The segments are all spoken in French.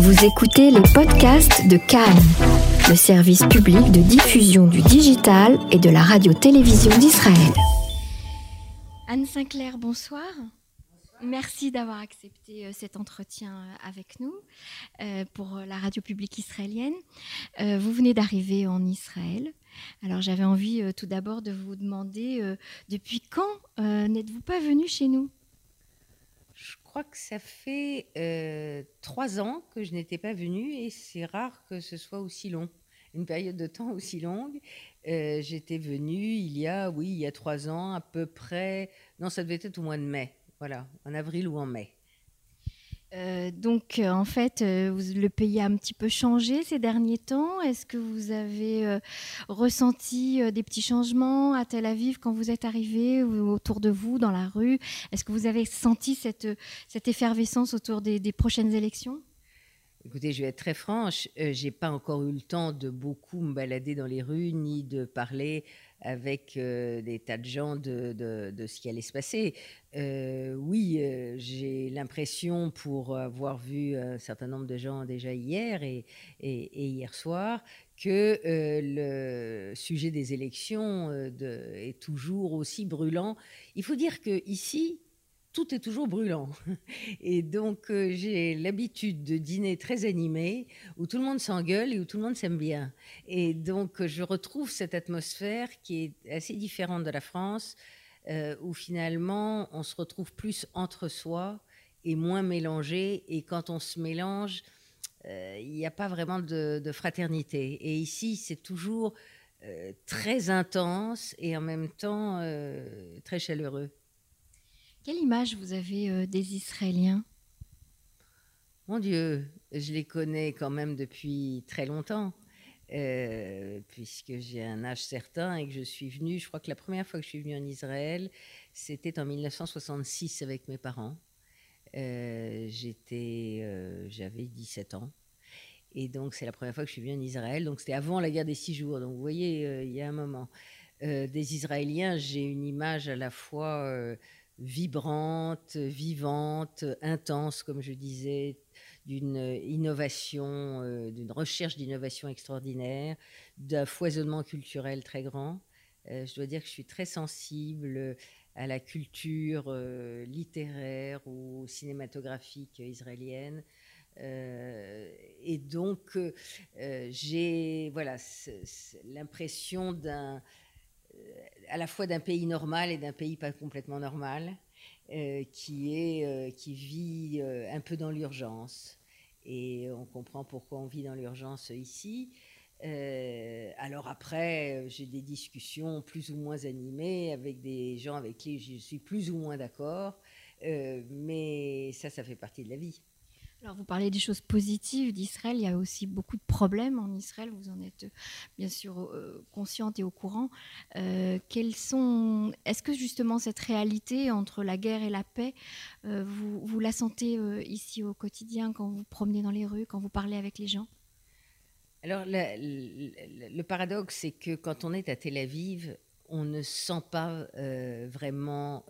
Vous écoutez les podcasts de Cannes, le service public de diffusion du digital et de la radio-télévision d'Israël. Anne Sinclair, bonsoir. Merci d'avoir accepté euh, cet entretien euh, avec nous euh, pour la radio publique israélienne. Vous venez d'arriver en Israël. Alors j'avais envie tout d'abord de vous demander depuis quand n'êtes-vous pas venu chez nous? Crois que ça fait trois ans que je n'étais pas venue et c'est rare que ce soit aussi long, une période de temps aussi longue. J'étais venue il y a, oui, il y a trois ans à peu près. Non, ça devait être au mois de mai. Voilà, en avril ou en mai. Euh, donc, euh, en fait, euh, le pays a un petit peu changé ces derniers temps. Est-ce que vous avez ressenti des petits changements à Tel Aviv quand vous êtes arrivé ou autour de vous, dans la rue? Est-ce que vous avez senti cette, cette effervescence autour des, des prochaines élections? Écoutez, je vais être très franche, j'ai pas encore eu le temps de beaucoup me balader dans les rues ni de parler avec euh, des tas de gens de, de, ce qui allait se passer. Euh, oui, euh, j'ai l'impression, pour avoir vu un certain nombre de gens déjà hier et, et, hier soir, que le sujet des élections est toujours aussi brûlant. Il faut dire que ici, tout est toujours brûlant. Et donc, euh, j'ai l'habitude de dîner très animé, où tout le monde s'engueule et où tout le monde s'aime bien. Et donc, je retrouve cette atmosphère qui est assez différente de la France, euh, où finalement, on se retrouve plus entre soi et moins mélangé. Et quand on se mélange, euh, il n'y a pas vraiment de, fraternité. Et ici, c'est toujours très intense et en même temps très chaleureux. Quelle image vous avez euh, des Israéliens? Mon Dieu, je les connais quand même depuis très longtemps, euh, puisque j'ai un âge certain et que je suis venue, je crois que la première fois que je suis venue en Israël, c'était en 1966 avec mes parents. Euh, j'étais, j'avais 17 ans. Et donc, c'est la première fois que je suis venue en Israël. Donc, c'était avant la guerre des six jours. Donc, vous voyez, il y a un moment. des Israéliens, j'ai une image à la fois vibrante, vivante, intense, comme je disais, d'une innovation, euh, d'une recherche d'innovation extraordinaire, d'un foisonnement culturel très grand. Euh, je dois dire que je suis très sensible à la culture euh, littéraire ou cinématographique israélienne. et donc, j'ai voilà, l'impression d'un à la fois d'un pays normal et d'un pays pas complètement normal, euh, qui, est, euh, qui vit euh, un peu dans l'urgence. Et on comprend pourquoi on vit dans l'urgence ici. alors après, j'ai des discussions plus ou moins animées avec des gens avec qui je suis plus ou moins d'accord, mais ça, ça fait partie de la vie. Alors, vous parlez des choses positives d'Israël. Il y a aussi beaucoup de problèmes en Israël. Vous en êtes bien sûr euh, consciente et au courant. Euh, Est-ce que justement cette réalité entre la guerre et la paix, euh, vous, vous, la sentez ici au quotidien quand vous promenez dans les rues, quand vous parlez avec les gens? Alors, le paradoxe, c'est que quand on est à Tel Aviv, on ne sent pas vraiment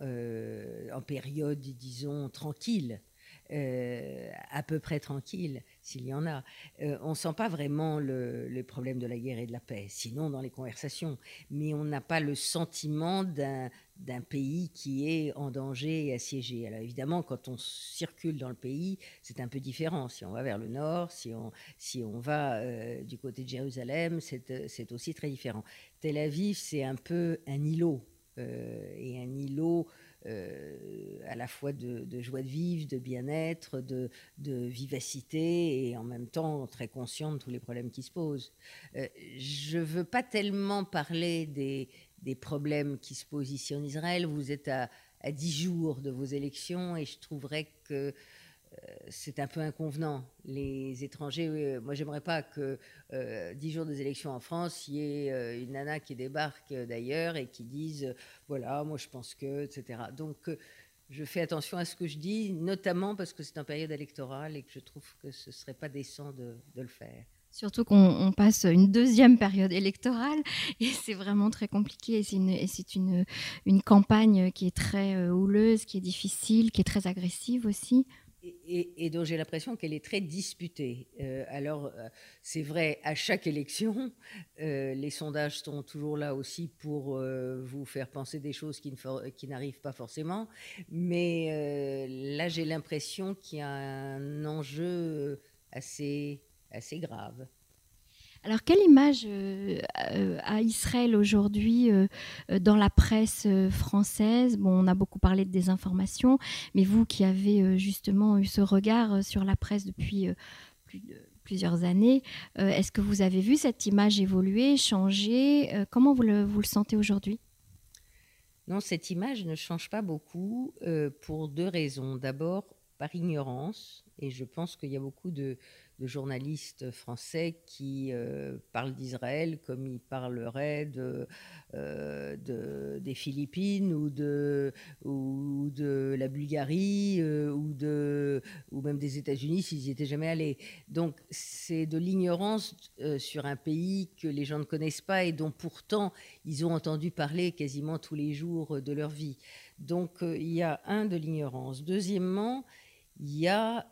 en période, disons, tranquille. Euh, à peu près tranquille, s'il y en a. Euh, on ne sent pas vraiment le, problème de la guerre et de la paix, sinon dans les conversations. Mais on n'a pas le sentiment d'un pays qui est en danger et assiégé. Alors évidemment, quand on circule dans le pays, c'est un peu différent. Si on va vers le nord, si on, va euh, du côté de Jérusalem, c'est aussi très différent. Tel Aviv, c'est un peu un îlot. et un îlot à la fois de, joie de vivre, de bien-être, de, vivacité et en même temps très conscient de tous les problèmes qui se posent. Euh, je ne veux pas tellement parler des, problèmes qui se posent ici en Israël. Vous êtes à, à 10 jours de vos élections et je trouverais que euh, c'est un peu inconvenant. Les étrangers, euh, moi j'aimerais pas que euh, dix jours des élections en France, il y ait une nana qui débarque d'ailleurs et qui dise voilà, moi je pense que, etc. Donc je fais attention à ce que je dis, notamment parce que c'est en période électorale et que je trouve que ce serait pas décent de, le faire. Surtout qu'on passe une deuxième période électorale et c'est vraiment très compliqué. Et c'est une, une, une, campagne qui est très houleuse, qui est difficile, qui est très agressive aussi. Et, dont j'ai l'impression qu'elle est très disputée. Euh, alors, euh, c'est vrai, à chaque élection, euh, les sondages sont toujours là aussi pour vous faire penser des choses qui, qui n'arrivent pas forcément. Mais là, j'ai l'impression qu'il y a un enjeu assez, assez grave. Alors, quelle image euh, euh, a Israël aujourd'hui euh, dans la presse française? Bon, on a beaucoup parlé de désinformation, mais vous qui avez justement eu ce regard sur la presse depuis plusieurs années, est-ce que vous avez vu cette image évoluer, changer? Comment vous le, vous le sentez aujourd'hui? Non, cette image ne change pas beaucoup pour deux raisons. D'abord, par ignorance, et je pense qu'il y a beaucoup de de journalistes français qui euh, parlent d'Israël comme ils parleraient euh, de, des Philippines ou de, ou de la Bulgarie euh, ou, de, ou même des États-Unis s'ils n'y étaient jamais allés. Donc c'est de l'ignorance sur un pays que les gens ne connaissent pas et dont pourtant ils ont entendu parler quasiment tous les jours de leur vie. Donc il y a un de l'ignorance. Deuxièmement, il y a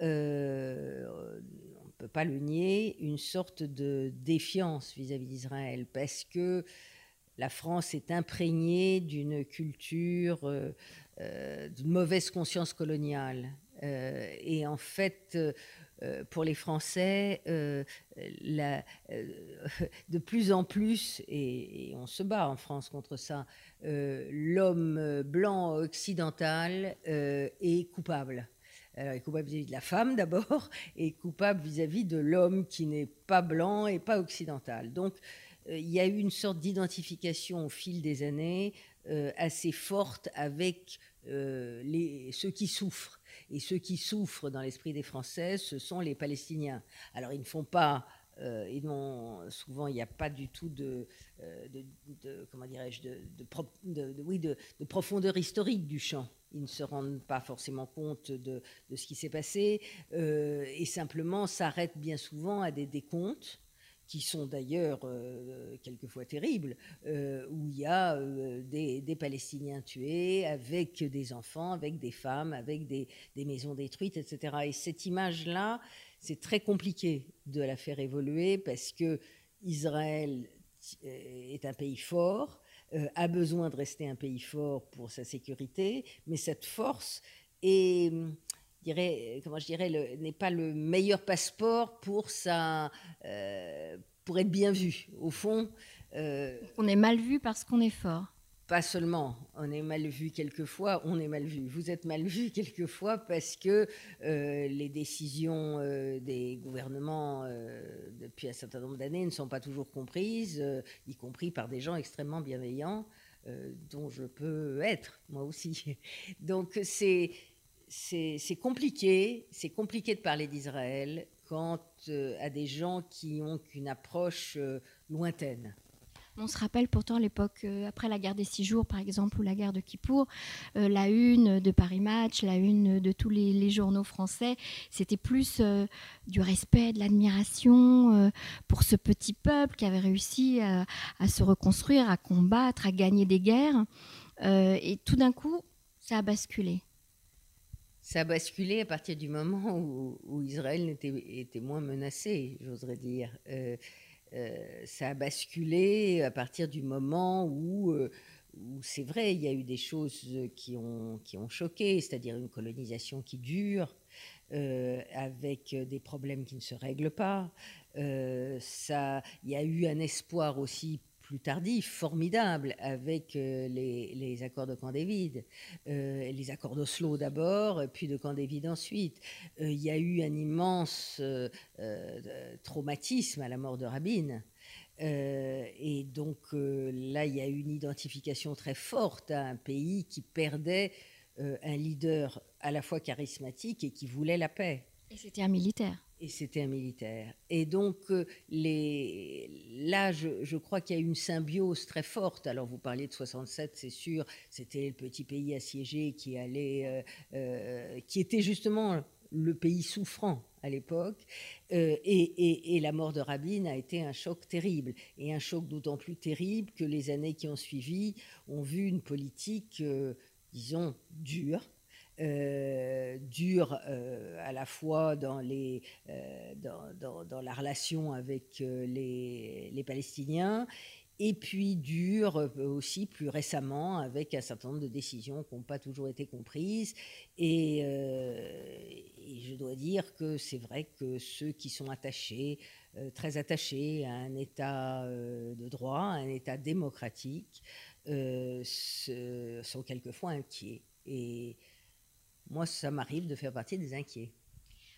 peut pas le nier, une sorte de défiance vis-à-vis d'Israël, parce que la France est imprégnée d'une culture, euh, euh, d'une mauvaise conscience coloniale. Euh, et en fait, pour les Français, de plus en plus, et, on se bat en France contre ça, l'homme blanc occidental est coupable. Est coupable vis-à-vis de la femme d'abord, et coupable vis-à-vis de l'homme qui n'est pas blanc et pas occidental. Donc, euh, il y a eu une sorte d'identification au fil des années euh, assez forte avec euh, les, ceux qui souffrent. Et ceux qui souffrent dans l'esprit des Français, ce sont les Palestiniens. Alors, ils ne font pas et non, souvent il n'y a pas du tout de, de, comment dirais-je de, profondeur historique du champ ils ne se rendent pas forcément compte de, ce qui s'est passé euh, et simplement s'arrêtent bien souvent à des décomptes qui sont d'ailleurs euh, quelquefois terribles, euh, où il y a des, Palestiniens tués avec des enfants, avec des femmes, avec des maisons détruites, etc. Et cette image-là, c'est très compliqué de la faire évoluer parce que Israël est un pays fort, euh, a besoin de rester un pays fort pour sa sécurité, mais cette force est, comment je dirais, n'est pas le meilleur passeport pour, euh, être bien vu. Au fond. Euh, on est mal vu parce qu'on est fort pas seulement on est mal vu quelquefois, on est mal vu. Vous êtes mal vu quelquefois parce que euh, les décisions euh, des gouvernements euh, depuis un certain nombre d'années ne sont pas toujours comprises, y compris par des gens extrêmement bienveillants, dont je peux être moi aussi. Donc c'est c'est compliqué, c'est compliqué de parler d'Israël quand à des gens qui ont une approche lointaine. On se rappelle pourtant l'époque euh, après la guerre des six jours, par exemple, ou la guerre de Kippour, euh, la une de Paris Match, la une de tous les, journaux français, c'était plus euh, du respect, de l'admiration pour ce petit peuple qui avait réussi à, se reconstruire, à combattre, à gagner des guerres. et tout d'un coup, ça a basculé. Ça a basculé à partir du moment où, Israël était, moins menacé, j'oserais dire. Ça a basculé à partir du moment où, euh, où c'est vrai, il y a eu des choses qui ont, qui ont choqué, c'est-à-dire une colonisation qui dure, euh, avec des problèmes qui ne se règlent pas. ça, il y a eu un espoir aussi plus tardif, formidable, avec euh, les, accords de Camp David, euh, les accords d'Oslo d'abord, puis de Camp David ensuite. Euh, il y a eu un immense traumatisme à la mort de Rabin. et donc là, il y a une identification très forte à un pays qui perdait un leader à la fois charismatique et qui voulait la paix. Et c'était un militaire. Et c'était un militaire. Et donc, euh, les... là, je, crois qu'il y a une symbiose très forte. Alors, vous parliez de 67, c'est sûr, c'était le petit pays assiégé qui allait, euh, euh, qui était justement le pays souffrant à l'époque. et, et, la mort de Rabin a été un choc terrible. Et un choc d'autant plus terrible que les années qui ont suivi ont vu une politique, disons, dure, euh, dur à la fois dans, dans, la relation avec les, les Palestiniens et puis dur aussi plus récemment avec un certain nombre de décisions qui n'ont pas toujours été comprises. Et, et je dois dire que c'est vrai que ceux qui sont attachés, très attachés à un État de droit, à un État démocratique, sont quelquefois inquiets. Et moi, ça m'arrive de faire partie des inquiets.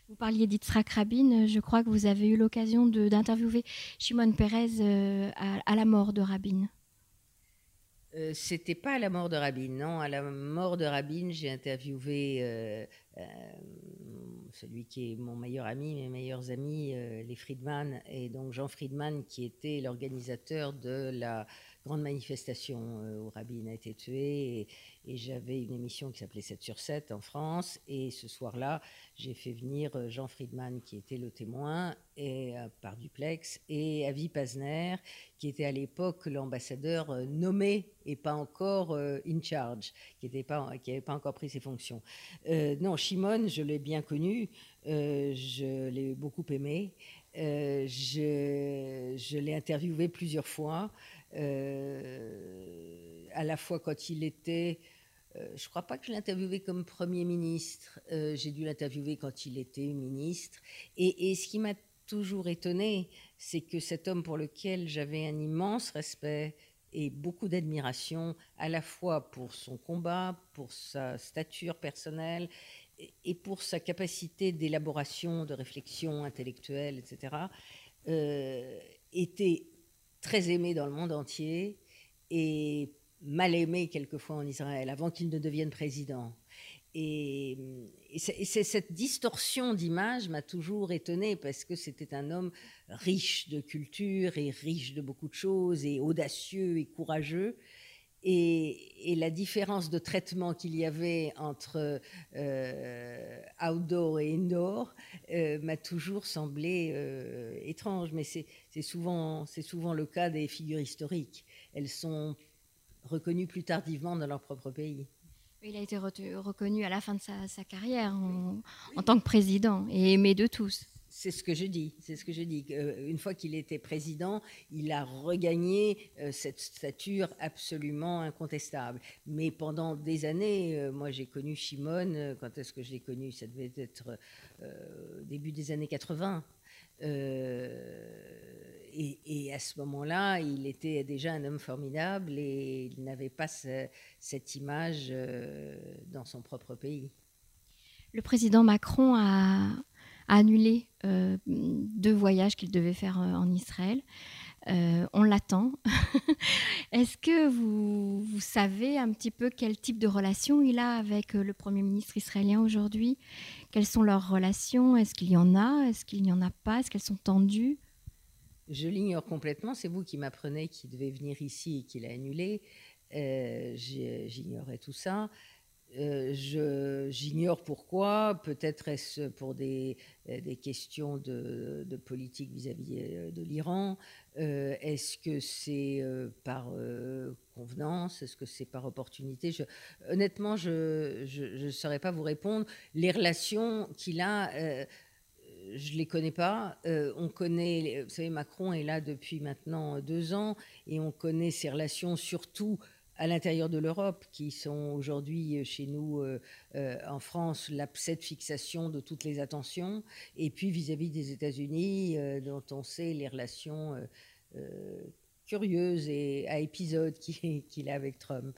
Vous parliez d'Yitzhak Rabin. Je crois que vous avez eu l'occasion d'interviewer Shimon Peres euh, à, la mort de Rabin. Euh, C'était pas à la mort de Rabin, non. À la mort de Rabin, j'ai interviewé euh, euh, celui qui est mon meilleur ami, mes meilleurs amis, les Friedman, et donc Jean Friedman, qui était l'organisateur de la grande manifestation euh, où Rabin a été tué. Et, j'avais une émission qui s'appelait 7 sur 7 en France. Et ce soir-là, j'ai fait venir euh, Jean Friedman, qui était le témoin, et, euh, par duplex, et Avi Pazner, qui était à l'époque l'ambassadeur nommé et pas encore in charge, qui n'avait pas, pas encore pris ses fonctions. non, Shimon, je l'ai bien connu, je l'ai beaucoup aimé. je l'ai interviewé plusieurs fois. Euh, à la fois quand il était euh, je ne crois pas que je l'ai interviewé comme Premier ministre. Euh, j'ai dû l'interviewer quand il était ministre. Et, ce qui m'a toujours étonné, c'est que cet homme pour lequel j'avais un immense respect et beaucoup d'admiration, à la fois pour son combat, pour sa stature personnelle et pour sa capacité d'élaboration, de réflexion intellectuelle, etc., était très aimé dans le monde entier et mal aimé quelquefois en Israël, avant qu'il ne devienne président. Et, c'est, cette distorsion d'image m'a toujours étonnée parce que c'était un homme riche de culture et riche de beaucoup de choses et audacieux et courageux. Et, la différence de traitement qu'il y avait entre euh, outdoor et indoor euh, m'a toujours semblé euh, étrange, mais c'est souvent, souvent le cas des figures historiques. Elles sont reconnues plus tardivement dans leur propre pays. Il a été reconnu à la fin de sa, carrière en, tant que président et aimé de tous. C'est ce que je dis. C'est ce que je dis. Euh, une fois qu'il était président, il a regagné euh, cette stature absolument incontestable. Mais pendant des années, euh, moi j'ai connu Shimon. Quand est-ce que je l'ai connu? Ça devait être début des années 80. Et, à ce moment-là, il était déjà un homme formidable et il n'avait pas cette image dans son propre pays. Le président Macron a, annulé euh, deux voyages qu'il devait faire euh, en Israël. Euh, on l'attend. Est-ce que vous, savez un petit peu quel type de relation il a avec le Premier ministre israélien aujourd'hui? Quelles sont leurs relations? Est-ce qu'il y en a? Est-ce qu'il n'y en a pas? Est-ce qu'elles sont tendues? Je l'ignore complètement. C'est vous qui m'apprenez qu'il devait venir ici et qu'il a annulé. J'ignorais tout ça. Euh, j'ignore pourquoi. Peut-être est-ce pour des, des questions de, politique vis-à-vis euh, de l'Iran. Euh, est-ce que c'est par convenance? Est-ce que c'est par opportunité? Honnêtement, je ne saurais pas vous répondre. Les relations qu'il a je ne les connais pas. on connaît, vous savez, Macron est là depuis maintenant deux ans et on connaît ses relations surtout à l'intérieur de l'Europe, qui sont aujourd'hui euh, chez nous euh, euh, en France l'abcès de fixation de toutes les attentions, et puis vis-à-vis des États-Unis, dont on sait les relations curieuses et à épisodes qu'il a avec Trump.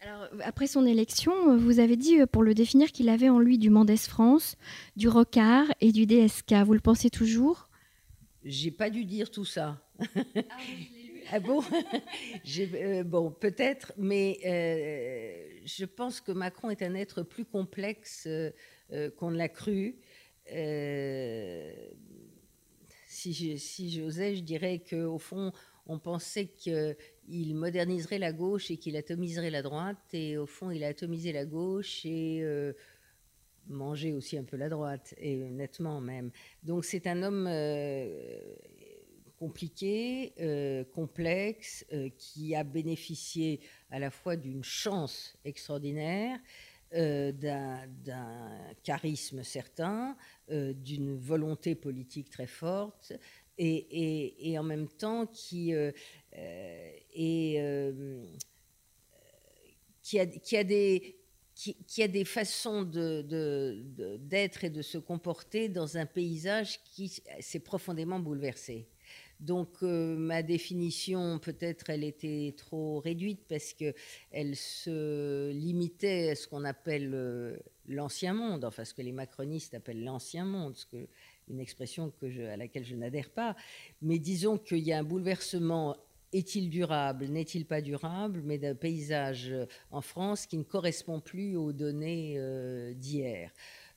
Alors, après son élection, vous avez dit pour le définir qu'il avait en lui du Mendes France, du Rocard et du DSK. Vous le pensez toujours? J'ai pas dû dire tout ça. Ah, ah bon? Euh, Bon, peut-être, mais euh, je pense que Macron est un être plus complexe euh, qu'on ne l'a cru. si j'osais, je dirais qu'au fond, on pensait qu'il moderniserait la gauche et qu'il atomiserait la droite, et au fond, il a atomisé la gauche et mangé aussi un peu la droite, et nettement même. Donc c'est un homme compliqué, euh, complexe, euh, qui a bénéficié à la fois d'une chance extraordinaire, d'un charisme certain, d'une volonté politique très forte, et, en même temps qui a, des façons d'être et de se comporter dans un paysage qui s'est profondément bouleversé. Donc euh, ma définition, peut-être, elle était trop réduite parce que elle se limitait à ce qu'on appelle euh, l'ancien monde, enfin ce que les macronistes appellent l'ancien monde, ce que, une expression à laquelle je n'adhère pas. Mais disons qu'il y a un bouleversement est-il durable, n'est-il pas durable, mais d'un paysage en France qui ne correspond plus aux données euh, d'hier.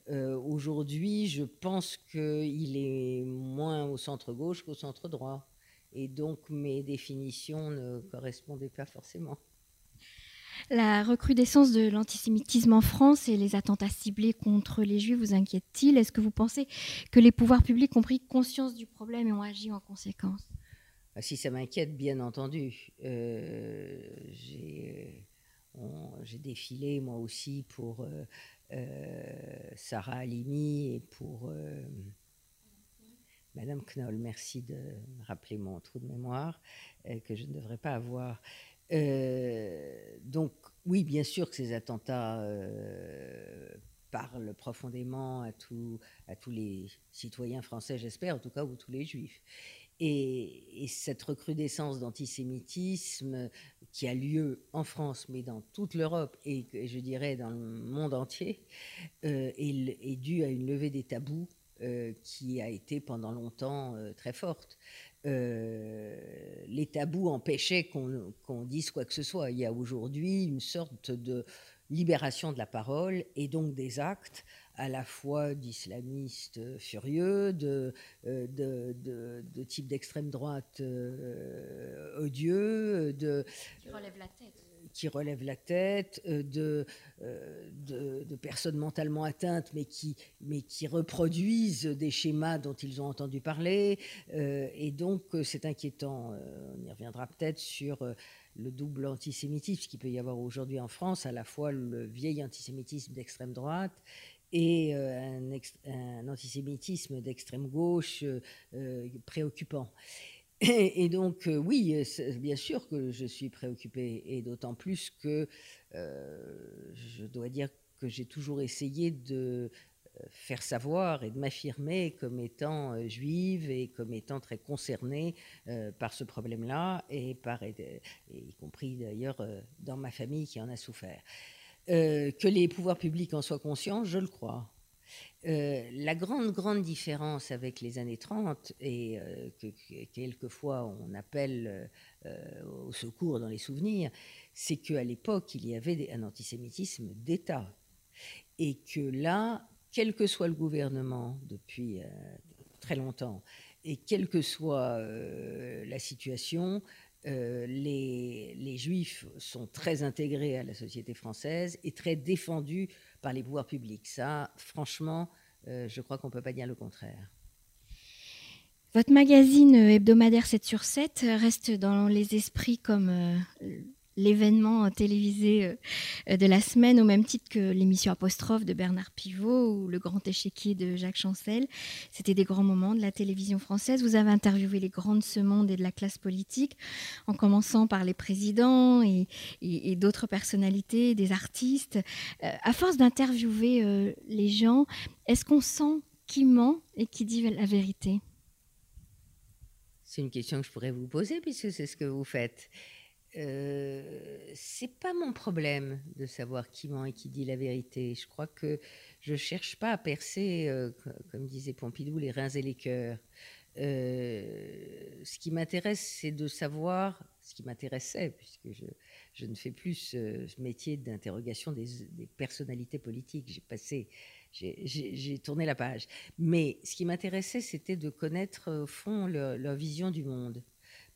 Euh, aujourd'hui, je pense qu'il est moins au centre-gauche qu'au centre-droit. Et donc, mes définitions ne correspondaient pas forcément. La recrudescence de l'antisémitisme en France et les attentats ciblés contre les juifs vous inquiètent-ils? Est-ce que vous pensez que les pouvoirs publics ont pris conscience du problème et ont agi en conséquence? Ah, si ça m'inquiète, bien entendu. Euh, euh, j'ai défilé moi aussi pour euh, Sarah Halimi et pour Madame Knoll. Merci de rappeler mon trou de mémoire que je ne devrais pas avoir. donc oui, bien sûr que ces attentats parlent profondément à, à tous les citoyens français, j'espère, en tout cas, ou tous les juifs. Et, cette recrudescence d'antisémitisme qui a lieu en France, mais dans toute l'Europe et, je dirais dans le monde entier, euh, est, due à une levée des tabous euh, qui a été pendant longtemps euh, très forte. les tabous empêchaient qu'on dise quoi que ce soit. Il y a aujourd'hui une sorte de libération de la parole et donc des actes à la fois d'islamistes furieux, de, euh, de, de, type d'extrême droite euh, odieux, de, qui relève la tête qui relève la tête, euh, de, de, personnes mentalement atteintes, mais qui, mais qui reproduisent des schémas dont ils ont entendu parler. et donc, c'est inquiétant. on y reviendra peut-être sur le double antisémitisme qu'il peut y avoir aujourd'hui en France, à la fois le vieil antisémitisme d'extrême droite et euh, un, antisémitisme d'extrême gauche euh, euh, préoccupant. Et, donc, oui, bien sûr que je suis préoccupée, et d'autant plus que je dois dire que j'ai toujours essayé de faire savoir et de m'affirmer comme étant juive et comme étant très concernée par ce problème-là, et y compris d'ailleurs dans ma famille qui en a souffert. Euh, que les pouvoirs publics en soient conscients, je le crois. Euh, la grande, grande différence avec les années 30, et euh, que, quelquefois on appelle au secours dans les souvenirs, c'est qu'à l'époque, il y avait un antisémitisme d'État. Et que là, quel que soit le gouvernement depuis très longtemps, et quelle que soit la situation, euh, les, juifs sont très intégrés à la société française et très défendus par les pouvoirs publics. Ça, franchement, euh, je crois qu'on ne peut pas dire le contraire. Votre magazine hebdomadaire 7 sur 7 reste dans les esprits comme euh, l'événement télévisé euh, de la semaine, au même titre que l'émission Apostrophe de Bernard Pivot ou le Grand Échiquier de Jacques Chancel. C'était des grands moments de la télévision française. Vous avez interviewé les grands de ce monde et de la classe politique, en commençant par les présidents et, d'autres personnalités, des artistes. Euh, à force d'interviewer euh, les gens, est-ce qu'on sent qui ment et qui dit la vérité? C'est une question que je pourrais vous poser puisque c'est ce que vous faites. Euh, c'est pas mon problème de savoir qui ment et qui dit la vérité. Je crois que je cherche pas à percer, euh, comme disait Pompidou, les reins et les cœurs. Euh, ce qui m'intéresse, c'est de savoir, ce qui m'intéressait, puisque je, ne fais plus ce, métier d'interrogation des, personnalités politiques. J'ai passé, j'ai tourné la page. Mais ce qui m'intéressait, c'était de connaître au fond leur vision du monde.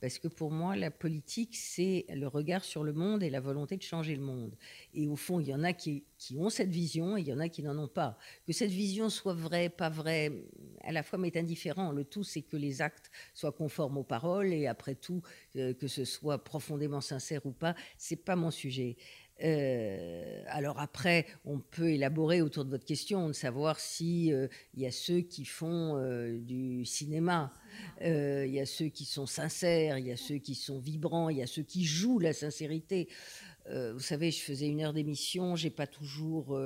Parce que pour moi, la politique, c'est le regard sur le monde et la volonté de changer le monde. Et au fond, il y en a qui, ont cette vision et il y en a qui n'en ont pas. Que cette vision soit vraie, pas vraie, à la fois m'est indifférent. Le tout, c'est que les actes soient conformes aux paroles et après tout, euh, que ce soit profondément sincère ou pas, c'est pas mon sujet. Euh, alors après, on peut élaborer autour de votre question, de savoir si euh, il y a ceux qui font euh, du cinéma, il y a ceux qui sont sincères, il y a ceux qui sont vibrants, il y a ceux qui jouent la sincérité. vous savez, je faisais une heure d'émission, j'ai pas toujours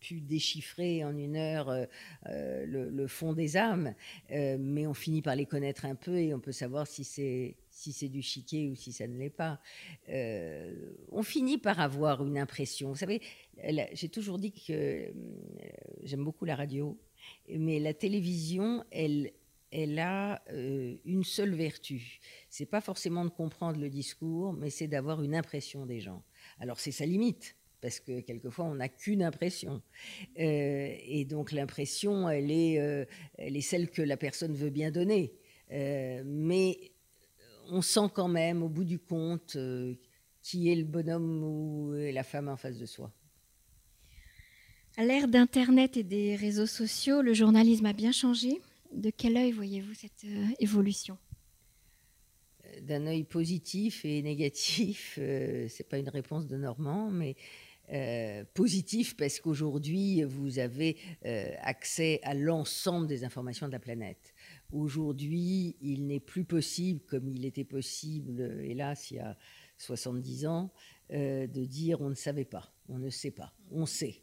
pu déchiffrer en une heure le, le, fond des âmes, mais on finit par les connaître un peu et on peut savoir si c'est si c'est du chiquet ou si ça ne l'est pas. Euh, on finit par avoir une impression. Vous savez, j'ai toujours dit que euh, j'aime beaucoup la radio, mais la télévision, elle, elle a euh, une seule vertu. C'est pas forcément de comprendre le discours, mais c'est d'avoir une impression des gens. Alors c'est sa limite parce que quelquefois on n'a qu'une impression. et donc l'impression, elle est, elle est celle que la personne veut bien donner. mais on sent quand même, au bout du compte, euh, qui est le bonhomme ou la femme en face de soi. À l'ère d'Internet et des réseaux sociaux, le journalisme a bien changé. De quel œil voyez-vous cette euh, évolution? Euh, D'un œil positif et négatif. Ce n'est pas une réponse de Normand, mais positif parce qu'aujourd'hui, vous avez accès à l'ensemble des informations de la planète. Aujourd'hui, il n'est plus possible, comme il était possible, hélas, il y a 70 ans, euh, de dire on ne savait pas, on ne sait pas, on sait.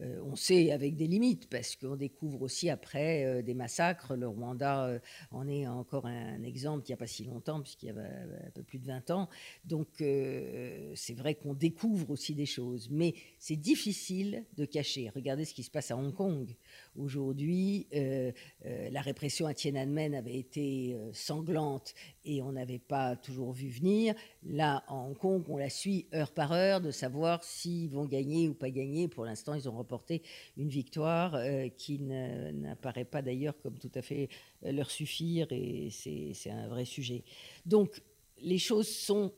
Euh, on sait avec des limites, parce qu'on découvre aussi après euh, des massacres. Le Rwanda en est encore un, exemple il n'y a pas si longtemps, puisqu'il y a un peu plus de 20 ans. Donc c'est vrai qu'on découvre aussi des choses, mais c'est difficile de cacher. Regardez ce qui se passe à Hong Kong. Aujourd'hui, la répression à Tiananmen avait été sanglante et on n'avait pas toujours vu venir. Là, à Hong Kong, on la suit heure par heure de savoir s'ils vont gagner ou pas gagner. Pour l'instant, ils ont remporté une victoire euh, qui n'apparaît pas d'ailleurs comme tout à fait euh, leur suffire et c'est un vrai sujet. Donc, les choses sont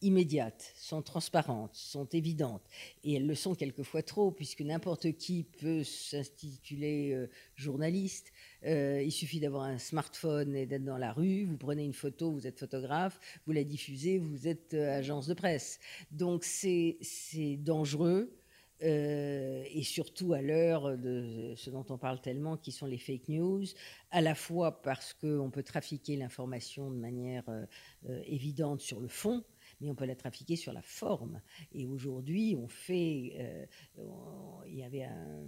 immédiates, sont transparentes, sont évidentes. Et elles le sont quelquefois trop, puisque n'importe qui peut s'intituler euh, journaliste. Euh, il suffit d'avoir un smartphone et d'être dans la rue. Vous prenez une photo, vous êtes photographe, vous la diffusez, vous êtes euh, agence de presse. Donc c'est dangereux. et surtout à l'heure de ce dont on parle tellement, qui sont les fake news, à la fois parce qu'on peut trafiquer l'information de manière évidente sur le fond, mais on peut la trafiquer sur la forme. Et aujourd'hui, on fait. Euh, il y avait un,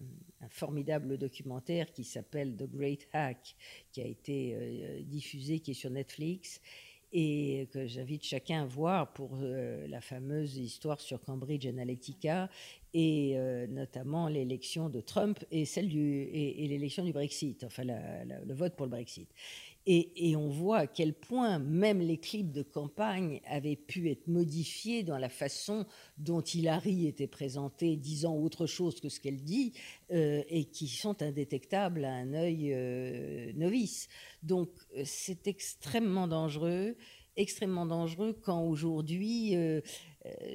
formidable documentaire qui s'appelle The Great Hack, qui a été euh, diffusé, qui est sur Netflix et que j'invite chacun à voir pour euh, la fameuse histoire sur Cambridge Analytica et notamment l'élection de Trump et celle du et, l'élection du Brexit, enfin le vote pour le Brexit. Et, on voit à quel point même les clips de campagne avaient pu être modifiés dans la façon dont Hillary était présentée, disant autre chose que ce qu'elle dit, euh, et qui sont indétectables à un œil euh, novice. Donc euh, c'est extrêmement dangereux, extrêmement dangereux quand aujourd'hui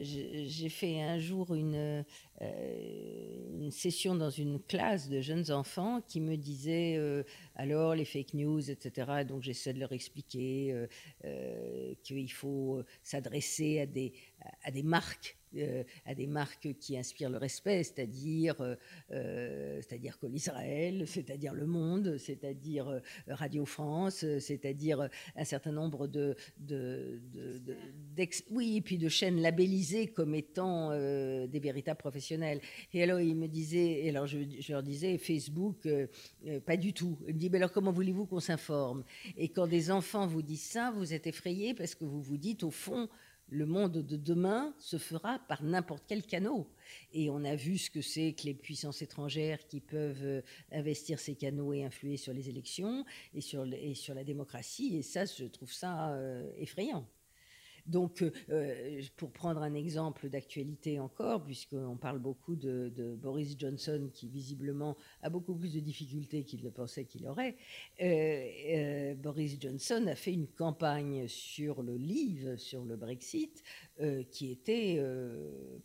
j'ai fait un jour une, une, session dans une classe de jeunes enfants qui me disaient alors les fake news, etc. donc j'essaie de leur expliquer euh, euh, qu'il faut s'adresser à des, à des marques euh, à des marques qui inspirent le respect, c'est-à-dire euh, c'est-à-dire que l'Israël, c'est-à-dire le Monde, c'est-à-dire Radio France, c'est-à-dire un certain nombre de, oui, et puis de chaînes labellisées comme étant des véritables professionnels. Et alors ils me disaient, et alors je, leur disais Facebook, pas du tout. Ils me disent, mais alors comment voulez-vous qu'on s'informe? Et quand des enfants vous disent ça, vous êtes effrayé parce que vous vous dites au fond le monde de demain se fera par n'importe quel canot. Et on a vu ce que c'est que les puissances étrangères qui peuvent euh, investir ces canaux et influer sur les élections et sur, et sur la démocratie. Et ça, je trouve ça euh, effrayant. Donc, euh, euh, pour prendre un exemple d'actualité encore, puisqu'on parle beaucoup de, Boris Johnson, qui visiblement a beaucoup plus de difficultés qu'il ne pensait qu'il aurait, euh, Boris Johnson a fait une campagne sur le livre, sur le Brexit, qui était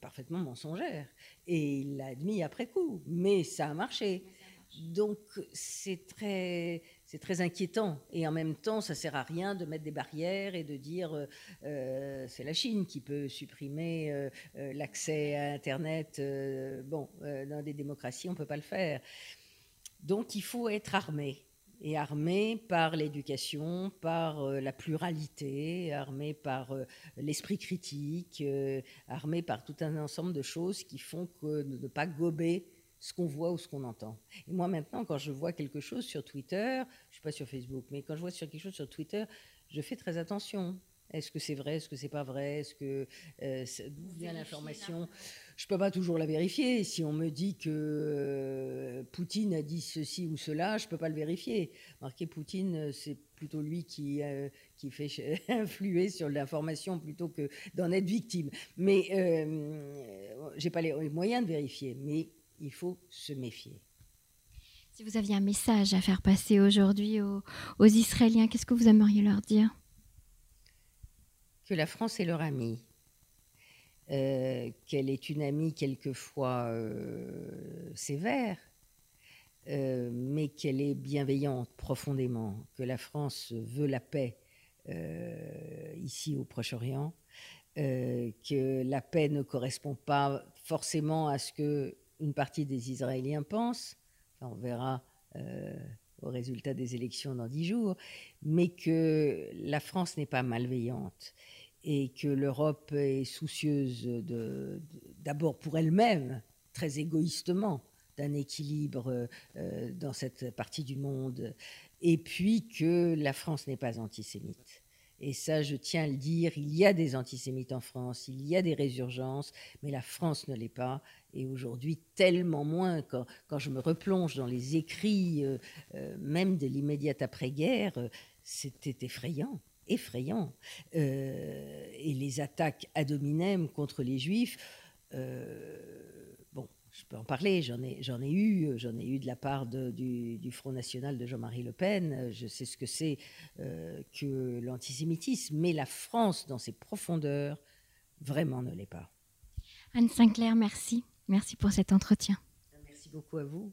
parfaitement mensongère. Et il l'a admis après coup, mais ça a marché. Donc c'est très, c'est très inquiétant. Et en même temps, ça sert à rien de mettre des barrières et de dire euh, euh, c'est la Chine qui peut supprimer euh, l'accès à Internet. bon, dans des démocraties, on ne peut pas le faire. Donc, il faut être armé. Et armé par l'éducation, par la pluralité, armé par l'esprit critique, armé par tout un ensemble de choses qui font que ne pas gober ce qu'on voit ou ce qu'on entend. Et moi maintenant, quand je vois quelque chose sur Twitter, je suis pas sur Facebook, mais quand je vois sur quelque chose sur Twitter, je fais très attention. Est-ce que c'est vrai Est-ce que c'est pas vrai Est-ce que euh, d'où vient l'information? Je peux pas toujours la vérifier. Si on me dit que euh, Poutine a dit ceci ou cela, je peux pas le vérifier. Marquer Poutine, c'est plutôt lui qui euh, qui fait influer sur l'information plutôt que d'en être victime. Mais j'ai pas les moyens de vérifier. Mais il faut se méfier. Si vous aviez un message à faire passer aujourd'hui aux, Israéliens, qu'est-ce que vous aimeriez leur dire? Que la France est leur amie, euh, qu'elle est une amie quelquefois euh, sévère, euh, mais qu'elle est bienveillante profondément, que la France veut la paix ici au Proche-Orient, que la paix ne correspond pas forcément à ce que une partie des Israéliens pensent, on verra euh, au résultat des élections dans dix jours, mais que la France n'est pas malveillante et que l'Europe est soucieuse d'abord pour elle-même, très égoïstement, d'un équilibre euh, dans cette partie du monde, et puis que la France n'est pas antisémite. Et ça, je tiens à le dire, il y a des antisémites en France, il y a des résurgences, mais la France ne l'est pas. Et aujourd'hui, tellement moins, quand, je me replonge dans les écrits, euh, euh, même de l'immédiate après-guerre, euh, c'était effrayant effrayant. et les attaques ad hominem contre les juifs, je peux en parler, j'en ai, j'en ai eu, j'en ai eu de la part du, Front National de Jean-Marie Le Pen, je sais ce que c'est euh, que l'antisémitisme, mais la France, dans ses profondeurs, vraiment ne l'est pas. Anne Sinclair, merci. Merci pour cet entretien. Merci beaucoup à vous.